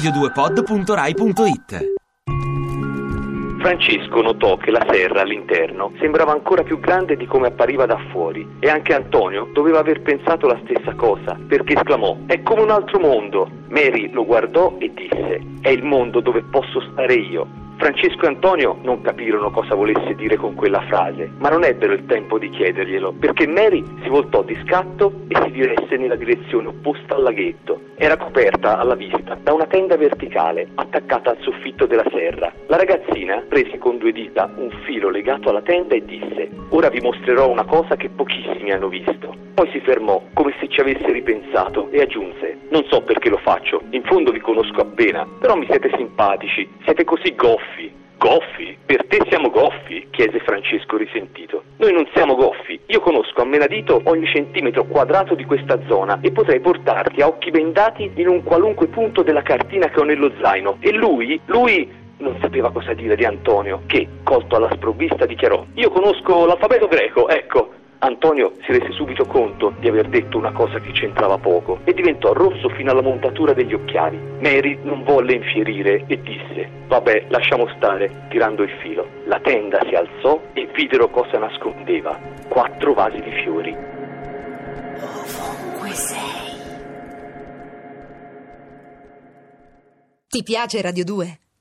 radio2pod.rai.it Francesco notò che la serra all'interno sembrava ancora più grande di come appariva da fuori e anche Antonio doveva aver pensato la stessa cosa perché esclamò è come un altro mondo. Mary lo guardò e disse è il mondo dove posso stare io. Francesco e Antonio non capirono cosa volesse dire con quella frase, ma non ebbero il tempo di chiederglielo, perché Mary si voltò di scatto e si diresse nella direzione opposta al laghetto. Era coperta alla vista da una tenda verticale attaccata al soffitto della serra. La prese con due dita un filo legato alla tenda e disse: Ora vi mostrerò una cosa che pochissimi hanno visto. Poi si fermò, come se ci avesse ripensato, e aggiunse: Non so perché lo faccio, in fondo vi conosco appena, però mi siete simpatici, siete così goffi Goffi? Per te siamo goffi? chiese Francesco risentito. Noi non siamo goffi. Io conosco a menadito ogni centimetro quadrato di questa zona e potrei portarti a occhi bendati in un qualunque punto della cartina che ho nello zaino. E lui, lui non sapeva cosa dire di Antonio, che, colto alla sprovvista, dichiarò: Io conosco l'alfabeto greco, ecco. Antonio si rese subito conto di aver detto una cosa che c'entrava poco e diventò rosso fino alla montatura degli occhiali. Mary non volle infierire e disse: Vabbè, lasciamo stare, tirando il filo. La tenda si alzò e videro cosa nascondeva: quattro vasi di fiori. Ovunque sei. Ti piace Radio 2?